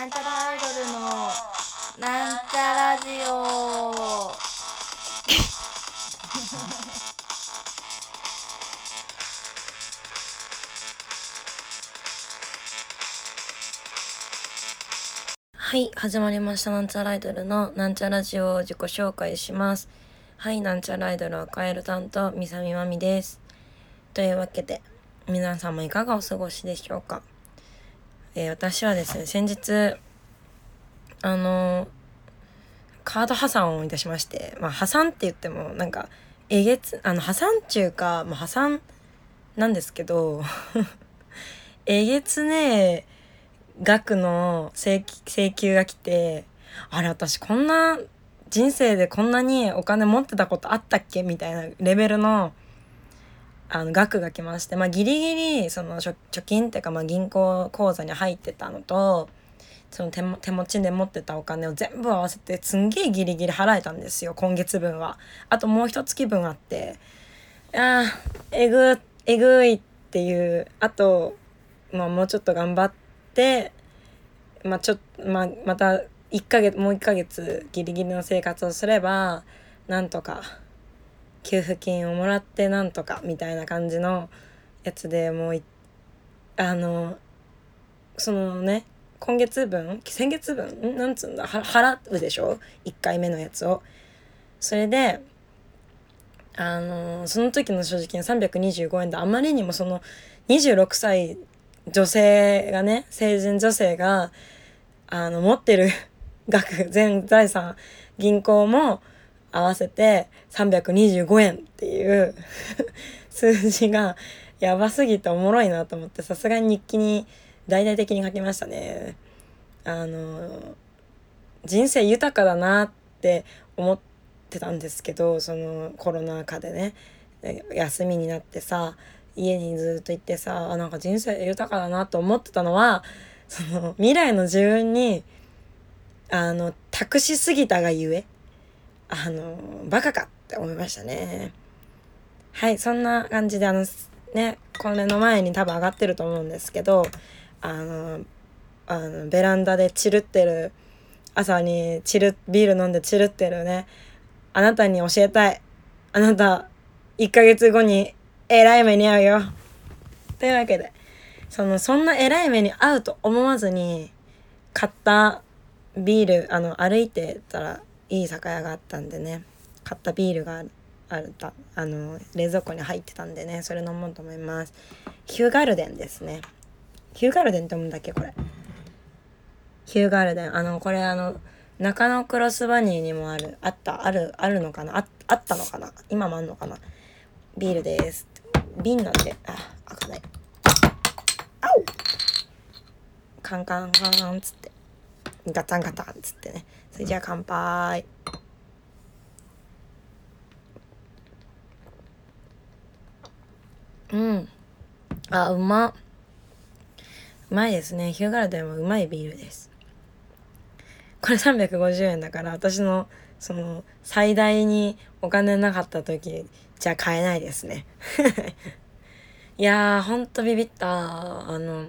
なんちゃらアイドルのなんちゃラジオ。はい始まりました。なんちゃらアイドルのなんちゃラジオを自己紹介します。はいなんちゃらアイドルはカエル担当みさみまみです。というわけで皆様いかがお過ごしでしょうか？えー、私はですね先日あのカード破産をいたしましてまあ破産って言ってもなんかえげつあの破産中か、まあ、破産なんですけど えげつね額の請求が来てあれ私こんな人生でこんなにお金持ってたことあったっけ？みたいなレベルのあの額が来まして、まあ、ギリギリその貯金っていうかまあ銀行口座に入ってたのとその手手持ちで持ってたお金を全部合わせてすんげえギリギリ払えたんですよ今月分は。あともう一月分あってああえぐえぐいっていうあと、まあ、もうちょっと頑張ってまあちょまあ、また1ヶ月もう1ヶ月ギリギリの生活をすればなんとか。給付金をもらってなんとかみたいな感じのやつでもうあのそのね今月分先月分なんつうんだ払うでしょ？1回目のやつを。それであのその時の所持金325円であまりにもその26歳女性がね成人女性があの持ってる額全財産銀行も合わせて325円っていう 数字がやばすぎておもろいなと思ってさすがに日記に大々的に書きましたね。あの人生豊かだなって思ってたんですけどそのコロナ禍でね休みになってさ家にずっと行ってさあなんか人生豊かだなと思ってたのはその未来の自分にあの託しすぎたがゆえあの、バカかって思いましたね。はい、そんな感じで、あの、ね、これの前に多分上がってると思うんですけど、あの、あのベランダでチルってる、朝にチル、ビール飲んでチルってるね、あなたに教えたい。あなた、1ヶ月後に偉い目に遭うよ。というわけで、その、そんな偉い目に遭うと思わずに、買ったビール、あの、歩いてたら、いい酒屋があったんでね買ったビールがあるたあの冷蔵庫に入ってたんでねそれ飲もうと思います。ヒューガルデンですね。ヒューガルデンって読むんだっけこれ。ヒューガルデン。あのこれあの中野クロスバニーにもあるあったあるあるのかな？ああったのかな？今もあんのかな？ビールです瓶なんであ開かない。あおカンカンカンっつって。ガタンガタンっつってね。それじゃあ乾杯。うん。あうま。うまいですね。ヒューガルデンもうまいビールです。これ350円だから私のその最大にお金なかった時じゃ買えないですね。いやーほんとビビった。あの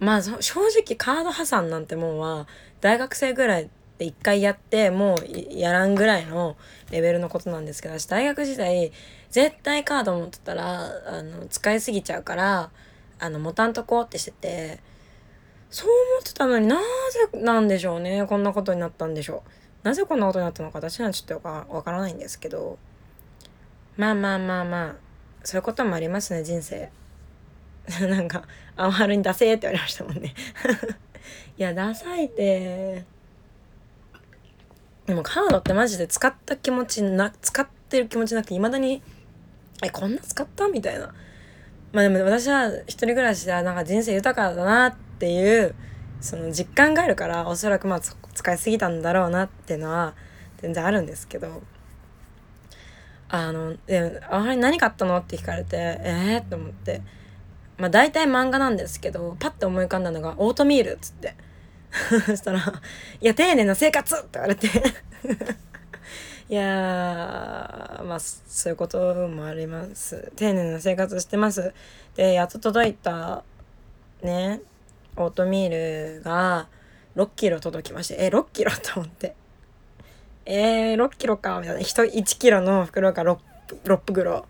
まあ正直カード破産なんてもんは大学生ぐらいで一回やってもうやらんぐらいのレベルのことなんですけど私大学時代絶対カード持ってたらあの使いすぎちゃうからあの持たんとこってしててそう思ってたのになぜなんでしょうねこんなことになったんでしょう。なぜこんなことになったのか私にはちょっとわからないんですけど。まあまあまあまあそういうこともありますね人生。なんか、あまるに出せって言われましたもんね いや、ダサいって。でもカードってマジで使った気持ちな、使ってる気持ちなくて、未だに、え、こんな使ったみたいな。まあでも私は一人暮らしでなんか人生豊かだなっていう、その実感があるから、おそらくまあ使いすぎたんだろうなっていうのは全然あるんですけど。あの、で、あれ何買ったのって聞かれて、えー、って思って。まあ大体漫画なんですけどパッて思い浮かんだのが「オートミール」っつって。そしたら「いや丁寧な生活!」って言われて。いやまあそういうこともあります。丁寧な生活してます。でやっと届いたねオートミールが6キロ届きましてえ6キロと思って。えー、6キロかみたいな。1キロの袋が 6, 6袋。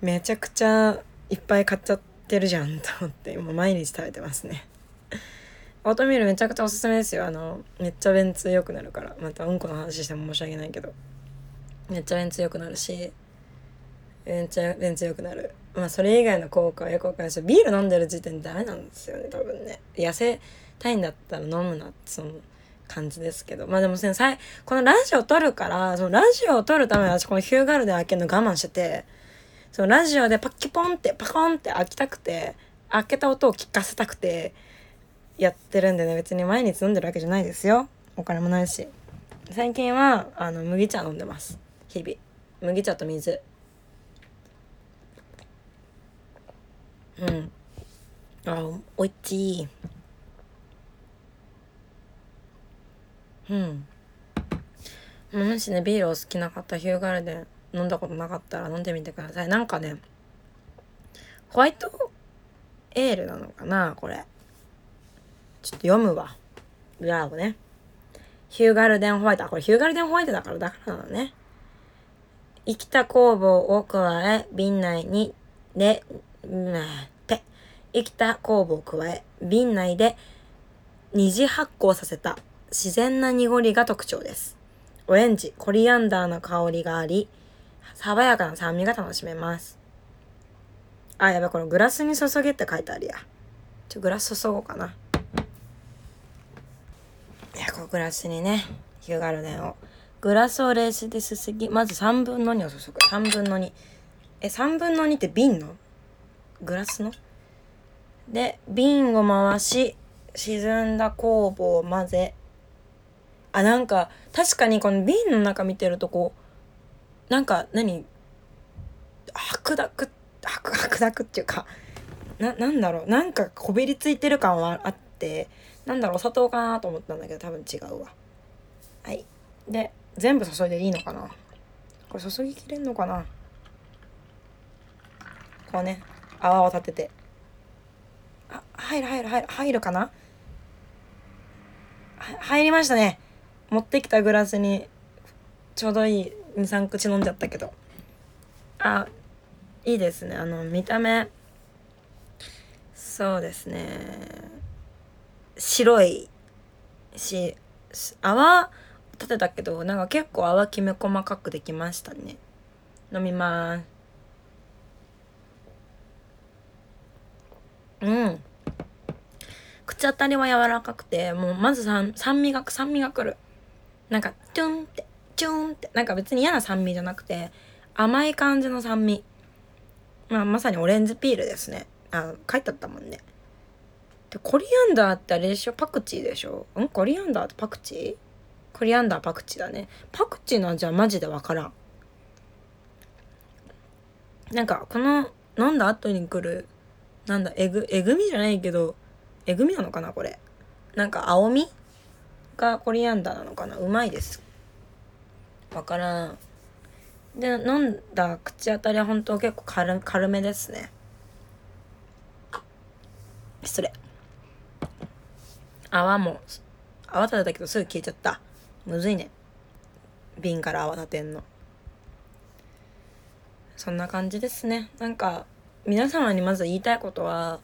めちゃくちゃいっぱい買っちゃっててるじゃんと思ってもう毎日食べてますね。オートミールめちゃくちゃおすすめですよ。あのめっちゃ便通良くなるから。またうんこの話しても申し訳ないけど。めっちゃ便通良くなるしめっちゃ便通良くなる。まあそれ以外の効果はよくわかんないしビール飲んでる時点でダメなんですよね多分ね。痩せたいんだったら飲むなってその感じですけど。まあでもさこのラジオ撮るからそのラジオを撮るために私このヒューガルで開けるの我慢しててそのラジオでパッキポンってパコンって開きたくて開けた音を聞かせたくてやってるんでね。別に毎日飲んでるわけじゃないですよ。お金もないし。最近はあの麦茶飲んでます。日々。麦茶と水。うん。あおいしい。うん。もしねビールを好きな方ヒューガルデン飲んだことなかったら飲んでみてくださいなんかねホワイトエールなのかなこれちょっと読むわ。裏をね。ヒューガルデンホワイト。あ、これヒューガルデンホワイトだからだからなのね。生きた酵母を加え、瓶内に、で、うん、ぺ。生きた酵母を加え、瓶内で二次発酵させた自然な濁りが特徴です。オレンジ、コリアンダーの香りがあり、爽やかな酸味が楽しめます。あ、やばい、このグラスに注げって書いてあるや。ちょ、グラス注ごうかな。いやこうグラスにねヒューガルデンをグラスを冷水ですすぎまず3分の2を注ぐ3分の2え3分の2って瓶の？グラスの？で瓶を回し沈んだ酵母を混ぜあなんか確かにこの瓶の中見てるとこうなんか何？白濁白白濁っていうかななんだろう？なんかこびりついてる感はあってなんだろう？お砂糖かなと思ったんだけど多分違うわ。はい。で全部注いでいいのかな？これ注ぎきれんのかな？こうね泡を立てて。あ入る入る入る入るかな？入りましたね。持ってきたグラスにちょうどいい23口飲んじゃったけど。あいいですね。あの見た目。そうですね。白い。し泡立てたけどなんか結構泡きめ細かくできましたね。飲みます。うん。口当たりは柔らかくてもうまず酸酸味が酸味がくる。なんかチュンって。チュンってなんか別に嫌な酸味じゃなくて甘い感じの酸味。まあまさにオレンジピールですね。あ書いてあったもんね。でコリアンダーってあれでしょ？パクチーでしょ？ん？コリアンダーってパクチー？コリアンダーパクチーだね。パクチーの味はマジでわからん。なんかこの飲んだ後に来るなんだえぐえぐみじゃないけどえぐみなのかなこれ？なんか青みがコリアンダーなのかな？うまいです。わからん。で飲んだ口当たりは本当結構軽軽めですね。失礼。泡も泡立てたけどすぐ消えちゃった。むずいね。瓶から泡立てんの。そんな感じですね。なんか皆様にまず言いたいことは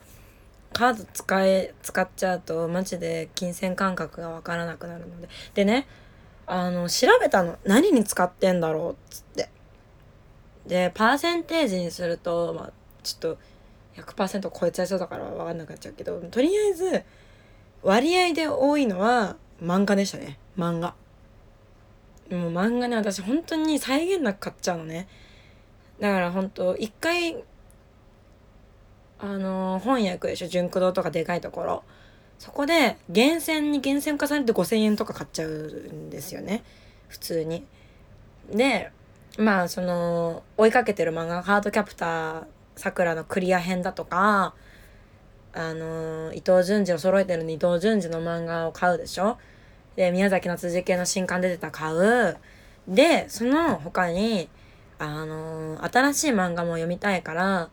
カード使え使っちゃうとマジで金銭感覚が分からなくなるので。でねあの調べたの。何に使ってんだろうっつって。でパーセンテージにするとまあちょっと100%超えちゃいそうだから分かんなくなっちゃうけど。とりあえず割合で多いのは漫画でしたね。漫画。もう漫画ね私本当に再現なく買っちゃうのね。だから本当一回あの本屋行くでしょ。純駆堂とかでかいところ。そこで厳選に厳選化されて5,000円とか買っちゃうんですよね。普通に。でまあその追いかけてる漫画ハードキャプターさくらのクリア編だとかあの伊藤潤二を揃えてる伊藤潤二の漫画を買うでしょ？で宮崎の辻系の新刊出てた買う。でその他にあの新しい漫画も読みたいから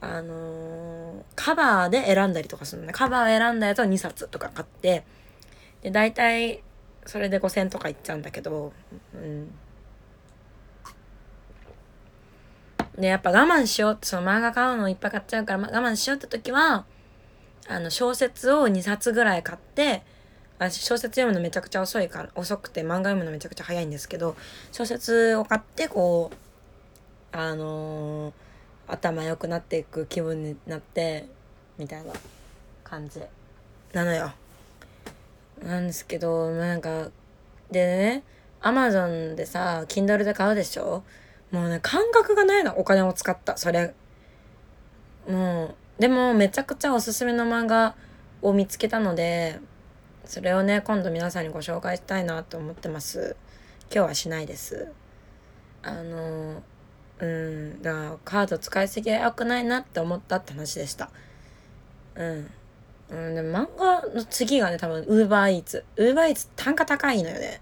あのカカバーで選んだりとかするのね。カバー選んだやつを2冊とか買って。で大体それで5,000とかいっちゃうんだけど。うん。でやっぱ我慢しようってその漫画買うのいっぱい買っちゃうから、ま、我慢しようって時はあの小説を2冊ぐらい買ってあ小説読むのめちゃくちゃ遅いから遅くて漫画読むのめちゃくちゃ早いんですけど小説を買ってこうあのー、頭良くなっていく気分になってみたいな感じ。なのよ。なんですけどなんかでねアマゾンでさ Kindle で買うでしょ？もうね感覚がないのお金を使った。それ。もうでもめちゃくちゃおすすめの漫画を見つけたのでそれをね今度皆さんにご紹介したいなと思ってます。今日はしないです。あのうん。だからカード使いすぎは良くないなって思ったって話でした。うん。うん、でも漫画の次がね多分ウーバーイーツウーバーイーツ単価高いのよね。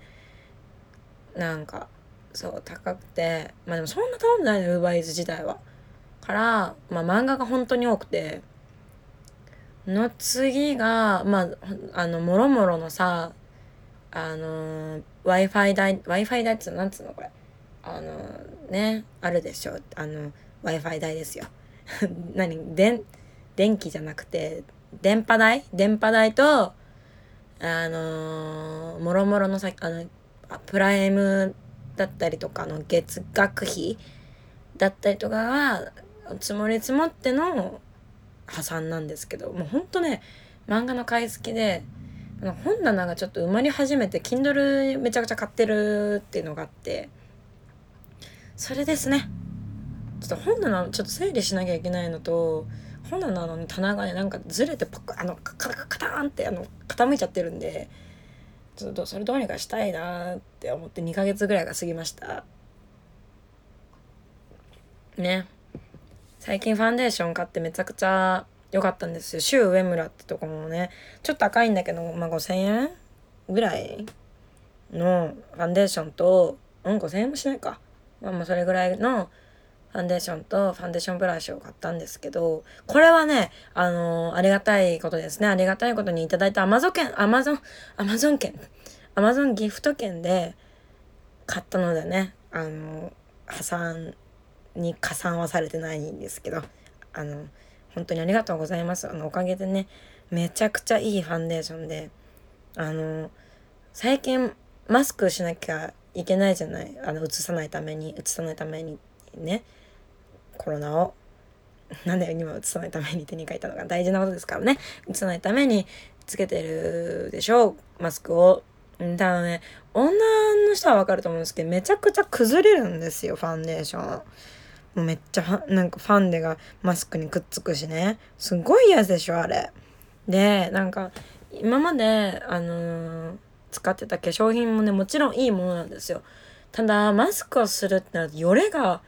なんかそう高くて。まあでもそんな頼んないのウーバーイーツ自体は。からまあ漫画が本当に多くて。の次がまああのもろもろのさあの w i f i 代 w i f i 代ってなんつうのこれ。あのねあるでしょあの w i f i 代ですよ。何電電気じゃなくて電波代？電波代とあのもろもろのさあのプライムだったりとかの月額費だったりとかが積もり積もっての破産なんですけどもうほんとね漫画の買い付けで本棚がちょっと埋まり始めて Kindle めちゃくちゃ買ってるっていうのがあってそれですね。ちょっと本棚ちょっと整理しなきゃいけないのと本棚の棚がねなんかずれてパカあのカカカターンってあの傾いちゃってるんでちょっとそれどうにかしたいなって思って2ヶ月ぐらいが過ぎました。ね。最近ファンデーション買ってめちゃくちゃ良かったんですよ。シュウ上村ってとこもねちょっと高いんだけど、まあ、5000円ぐらいのファンデーションとうん5000円もしないか。まあまあそれぐらいのファンデーションとファンデーションブラシを買ったんですけど、これはね、あのー、ありがたいことですね。ありがたいことにいただいたアマゾン券、アマゾン、アマゾン券、アマゾンギフト券で買ったのでね、あのー、破産に加算はされてないんですけど、あの、本当にありがとうございます。あの、おかげでね、めちゃくちゃいいファンデーションで、あの、最近マスクしなきゃいけないじゃない？あの、映さないために、映さないためにね。コロナをなんで今移さないために手に書いたのが大事なことですからね移さないためにつけてるでしょうマスクを。ただね女の人はわかると思うんですけどめちゃくちゃ崩れるんですよファンデーション。もうめっちゃなんかファンデがマスクにくっつくしねすごいやつでしょあれ。でなんか今まであのー、使ってた化粧品もねもちろんいいものなんですよ。ただマスクをするってなるとよれが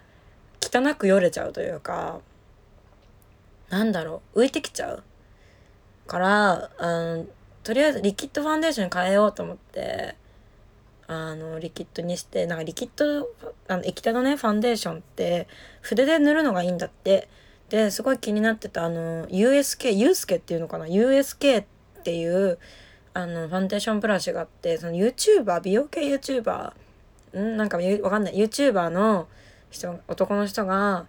汚くよれちゃうというかなんだろう浮いてきちゃう。からあとりあえずリキッドファンデーションに変えようと思ってあのリキッドにしてなんかリキッドあの液体のねファンデーションって筆で塗るのがいいんだって。ですごい気になってたあの USK ユースケっていうのかな？USK っていうあのファンデーションブラシがあってその YouTuber 美容系 YouTuber んなんかわかんない。YouTuber の人男の人が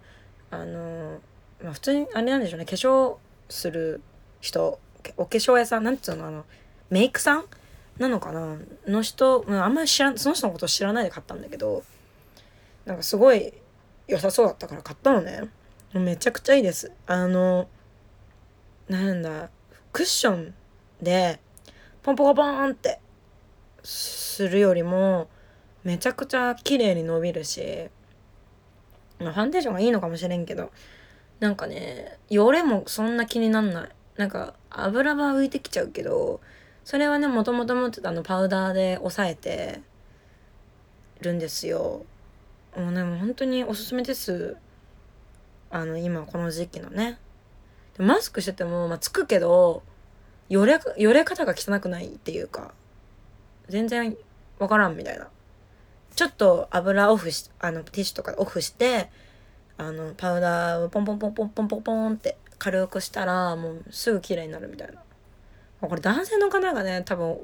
あの、まあ、普通にあれなんでしょうね。化粧する人お化粧屋さんなんつうのあのメイクさんなのかな？の人、あんまり知らんその人のこと知らないで買ったんだけどなんかすごい良さそうだったから買ったのね。めちゃくちゃいいです。あのなんだクッションでポンポコポーンって。するよりもめちゃくちゃ綺麗に伸びるし、ファンデーションがいいのかもしれんけど。なんかね汚れもそんな気になんない。なんか油は浮いてきちゃうけどそれはねもともと持ってたのパウダーで抑えてるんですよ。もうねもう本当におすすめです。あの今この時期のね。マスクしてても、まあ、つくけどよれよれ方が汚くないっていうか全然わからんみたいな。ちょっと油オフしあのティッシュとかオフしてあのパウダーをポンポンポンポンポンポンポンって軽くしたらもうすぐ綺麗になるみたいな。これ男性の方がね多分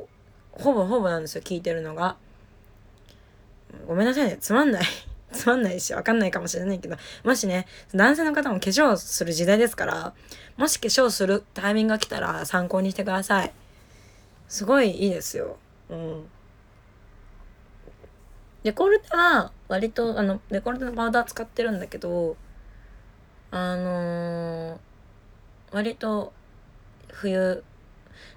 ほぼほぼなんですよ聞いてるのが。ごめんなさいねつまんない。つまんないしわかんないかもしれないけどもしね男性の方も化粧する時代ですからもし化粧するタイミングが来たら参考にしてください。すごいいいですよ。うん。デコルテは割とあのデコルテのパウダー使ってるんだけどあのー、割と冬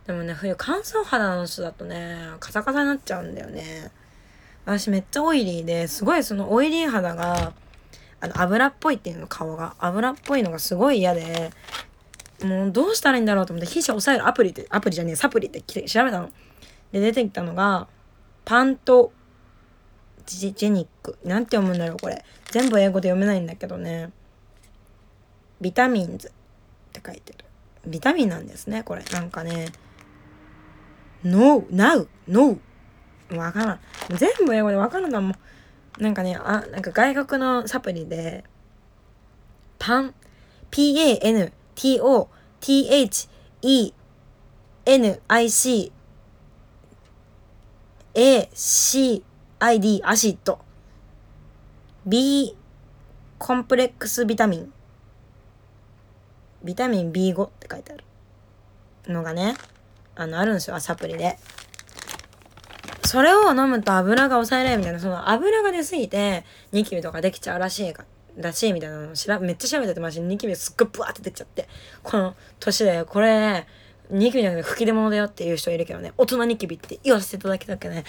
でもね冬乾燥肌の人だとねカサカサになっちゃうんだよね。私めっちゃオイリーですごいそのオイリー肌があの油っぽいっていうの顔が。油っぽいのがすごい嫌でもうどうしたらいいんだろうと思って皮脂抑えるアプリってアプリじゃねえサプリって調べたの。で出てきたのがパントジジェニック。なんて読むんだろうこれ。全部英語で読めないんだけどね。ビタミンズって書いてる。ビタミンなんですねこれ。なんかね。No, now, no わからん。全部英語でわかるのもんなんかねあなんか外国のサプリでパン P-A-N-T-O-T-H-E-N-I-C A-C-I-D アシッド。B コンプレックスビタミン。ビタミン B5 って書いてあるのがねあのあるんですよサプリで。それを飲むと油が抑えられるみたいなその油が出すぎてニキビとかできちゃうらしいからしいみたいなのをめっちゃ調べててましニキビすっごいブワーって出ちゃってこの年でこれニキビじゃなくて吹き出物だよっていう人いるけどね大人ニキビって言わせていただきたくね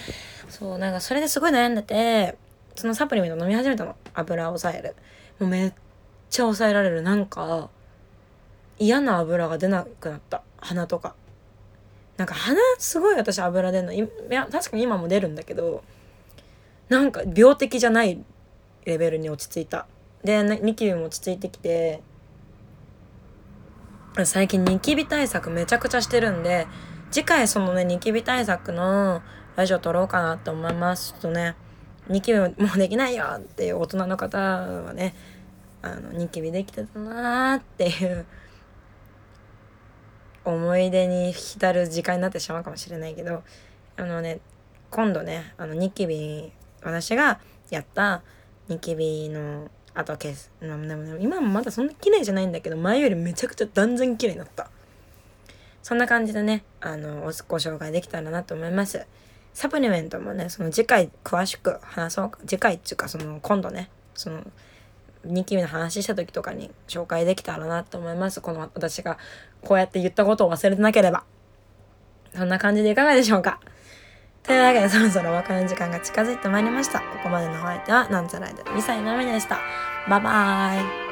そうなんかそれですごい悩んでてそのサプリメント飲み始めたの。油を抑える。もうめっちゃ抑えられる。なんか嫌な油が出なくなった。鼻とか。なんか鼻すごい私油出るの。いや確かに今も出るんだけどなんか病的じゃないレベルに落ち着いた。でニキビも落ち着いてきて最近ニキビ対策めちゃくちゃしてるんで次回そのねニキビ対策のラジオ撮ろうかなと思いますちょっとね。ニキビもうできないよっていう大人の方はねあのニキビできてたなーっていう思い出に浸る時間になってしまうかもしれないけどあのね今度ねあのニキビ私がやったニキビの後消すでも今もまだそんな綺麗じゃないんだけど前よりめちゃくちゃ断然綺麗になった。そんな感じでねあのご紹介できたらなと思います。サプリメントもねその次回詳しく話そう次回っていうかその今度ねその2期目の話した時とかに紹介できたらなと思います。この私がこうやって言ったことを忘れてなければ。そんな感じでいかがでしょうかというわけでそろそろお別れの時間が近づいてまいりました。ここまでのお相手はなんちゃらアイドル2歳のみでした。バイバーイ。